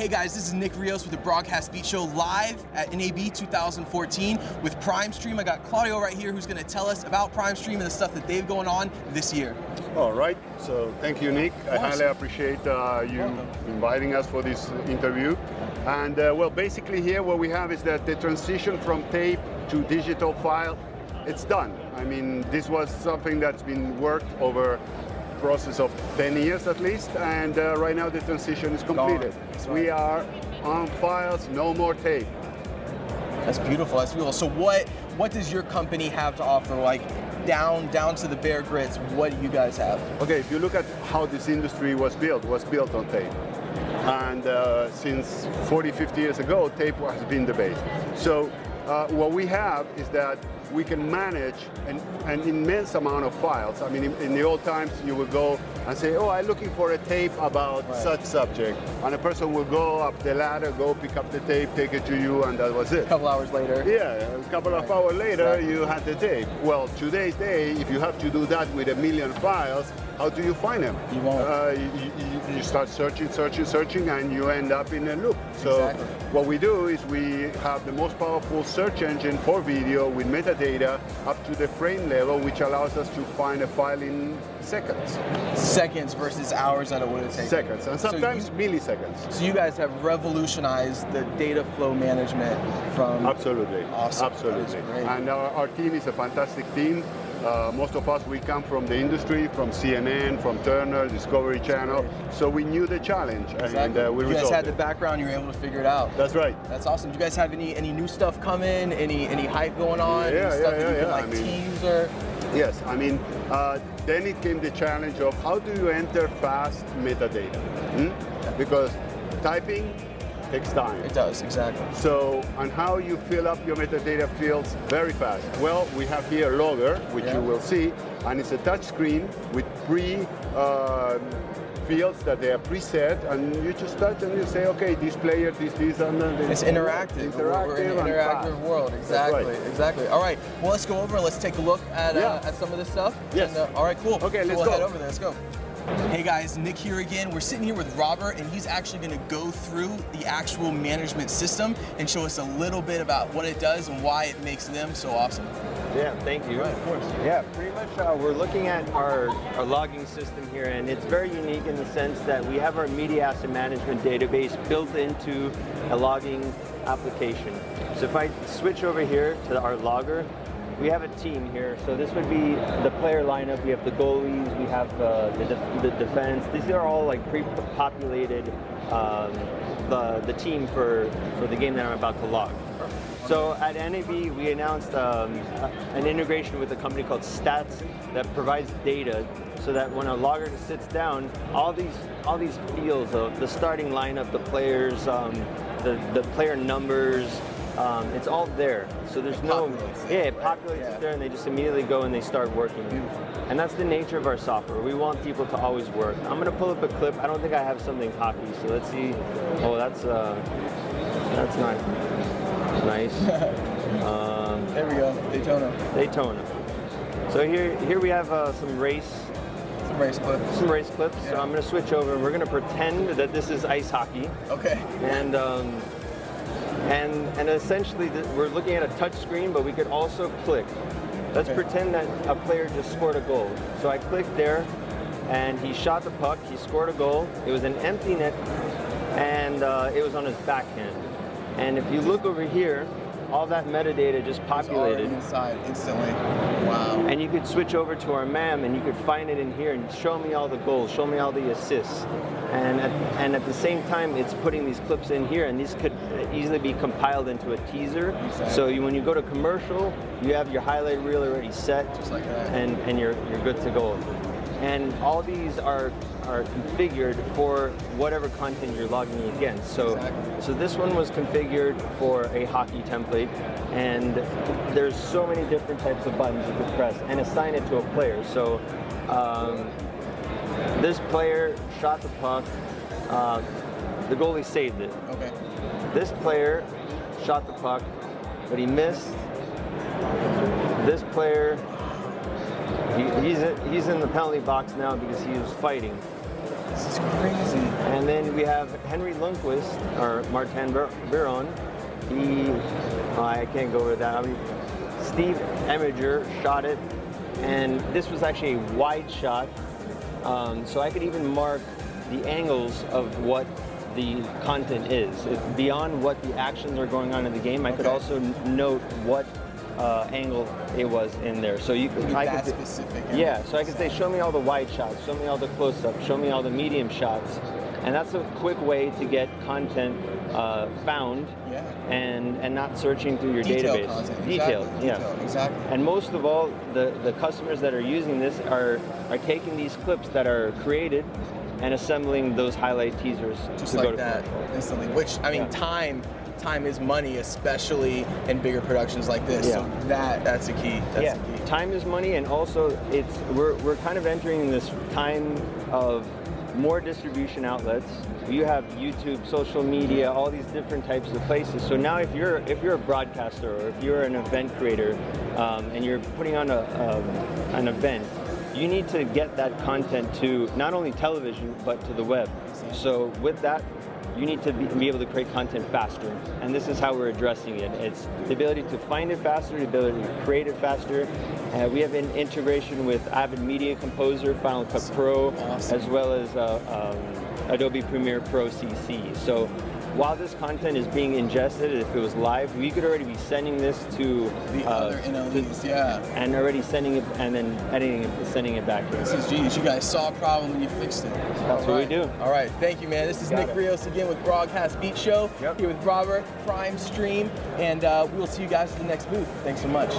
Hey guys, this is Nick Rios with the Broadcast Beat Show live at NAB 2014 with PrimeStream. I got Claudio right here who's going to tell us about PrimeStream and the stuff that they've going on this year. All right, so thank you, Nick. I highly appreciate uh, you Welcome. inviting us for this interview. And uh, well, basically here what we have is that the transition from tape to digital file, it's done. I mean, this was something that's been worked over process of 10 years at least, and uh, right now the transition is completed. That's We are on files, no more tape. That's beautiful. That's beautiful. So what what does your company have to offer? Like down down to the bare grits. What do you guys have? Okay, if you look at how this industry was built, was built on tape. And uh, since 40, 50 years ago, tape has been the base. So uh, what we have is that we can manage an, an immense amount of files. I mean, in, in the old times, you would go and say, oh, I'm looking for a tape about Right. such subject. And a person would go up the ladder, go pick up the tape, take it to you, and that was it. A couple hours later. Yeah, a couple of hours later, Exactly. you had the tape. Well, today's day, if you have to do that with a million files, how do you find them? You won't. Uh, you, you, you start searching, searching, searching, and you end up in a loop. So Exactly. what we do is we have the most powerful search engine for video with metadata up to the frame level, which allows us to find a file in seconds. Seconds versus hours that it would have taken. Seconds, and So sometimes you- milliseconds. So you guys have revolutionized the data flow management from Absolutely. Awesome. Absolutely. That is great. And our, our team is a fantastic team. Uh, most of us, we come from the industry, from CNN, from Turner, Discovery Channel. So we knew the challenge and uh, we you guys had the background, you were able to figure it out. That's right. That's awesome. Do you guys have any any new stuff coming? Any any hype going on? Yeah, any stuff yeah, that you yeah, can yeah. like I mean- tease or Yes, I mean, uh, then it came the challenge of how do you enter fast metadata? Hmm? Because typing takes time. it does, exactly. So, and how you fill up your metadata fields very fast. Well, we have here Logger, which Yeah. you will see, and it's a touch screen with pre uh, fields that they are preset, and you just touch and you say, okay, this player, this, this, and then It's interactive. Interactive We're in an interactive world. Exactly. right. Exactly. All right. Well, let's go over and let's take a look at uh, at some of this stuff. Yes. And, uh, all right. Cool. Okay, So let's we'll go. head over there. Let's go. Hey guys, Nick here again. We're sitting here with Robert, and he's actually going to go through the actual management system and show us a little bit about what it does and why it makes them so awesome. Yeah, thank you. Right, of course. Yeah, pretty much uh, we're looking at our, our logging system here, and it's very unique in the sense that we have our media asset management database built into a logging application. So if I switch over here to our logger, we have a team here. So this would be the player lineup. We have the goalies, we have uh, the, the defense. These are all like pre-populated um, the, the team for, for the game that I'm about to log. So at NAB, we announced um, an integration with a company called Stats that provides data so that when a logger sits down, all these all these fields of the starting lineup, the players, um, the the player numbers, um, it's all there. So there's It no populates yeah, it right? populates Yeah. it there, and they just immediately go and they start working. Beautiful. And that's the nature of our software. We want people to always work. I'm gonna pull up a clip. I don't think I have something hockey, so let's see. Oh, that's uh, that's nice. Nice. um, There we go. Daytona. Daytona. So here, here we have uh, some race, Some race clips. some race clips. Yeah. So I'm going to switch over, and we're going to pretend that this is ice hockey, Okay. and um, and and essentially th- we're looking at a touch screen, but we could also click. Let's Okay. pretend that a player just scored a goal. So I clicked there, and he shot the puck. He scored a goal. It was an empty net, and uh, it was on his backhand. And if you look over here, all that metadata just populated. inside instantly. Wow. And you could switch over to our MAM and you could find it in here and show me all the goals, show me all the assists. And at, and at the same time, it's putting these clips in here and these could easily be compiled into a teaser. Exactly. So you, when you go to commercial, you have your highlight reel already set Just like that. and, and you're, you're good to go. And all these are, are configured for whatever content you're logging against. So, Exactly. so this one was configured for a hockey template, and there's so many different types of buttons you can press and assign it to a player. So um, this player shot the puck, uh, the goalie saved it. Okay. This player shot the puck, but he missed. This player, he, he's, he's in the penalty box now because he was fighting. This is crazy. And then we have Henrik Lundqvist, or Martin Biron. He, oh, I can't go over that. I mean, Steve Eminger shot it, and this was actually a wide shot. Um, so I could even mark the angles of what the content is. It's beyond what the actions are going on in the game, I could also note what uh, angle it was in there. So you could, I that could, specific. yeah, so I could say, show me all the wide shots, show me all the close-ups, show me all the medium shots, and that's a quick way to get content uh, found Yeah. and and not searching through your Detailed database. content. Detailed, exactly. yeah. Detailed, exactly. And most of all, the, the customers that are using this are are taking these clips that are created and assembling those highlight teasers just to like go to that commercial. instantly. Which I mean, Yeah. time time is money, especially in bigger productions like this. Yeah. So that that's a key. That's yeah, a key. time is money, and also it's we're we're kind of entering this time of more distribution outlets. You have YouTube, social media, all these different types of places. So now, if you're if you're a broadcaster or if you're an event creator, um, and you're putting on a um, an event, you need to get that content to not only television but to the web. So with that, you need to be, be able to create content faster. And this is how we're addressing it. It's the ability to find it faster, the ability to create it faster. Uh, we have an integration with Avid Media Composer, Final Cut Pro, Awesome. as well as uh, um, Adobe Premiere Pro CC. So while this content is being ingested, if it was live, we could already be sending this to The uh, other NLEs, yeah. and already sending it and then editing it, sending it back. This is genius. You guys saw a problem and you fixed it. That's what we do. All right, thank you, man. This is Got Nick it. Rios again with Broadcast Beat Show. Yep. Here with Robert, Prime Stream, and uh, we will see you guys at the next booth. Thanks so much.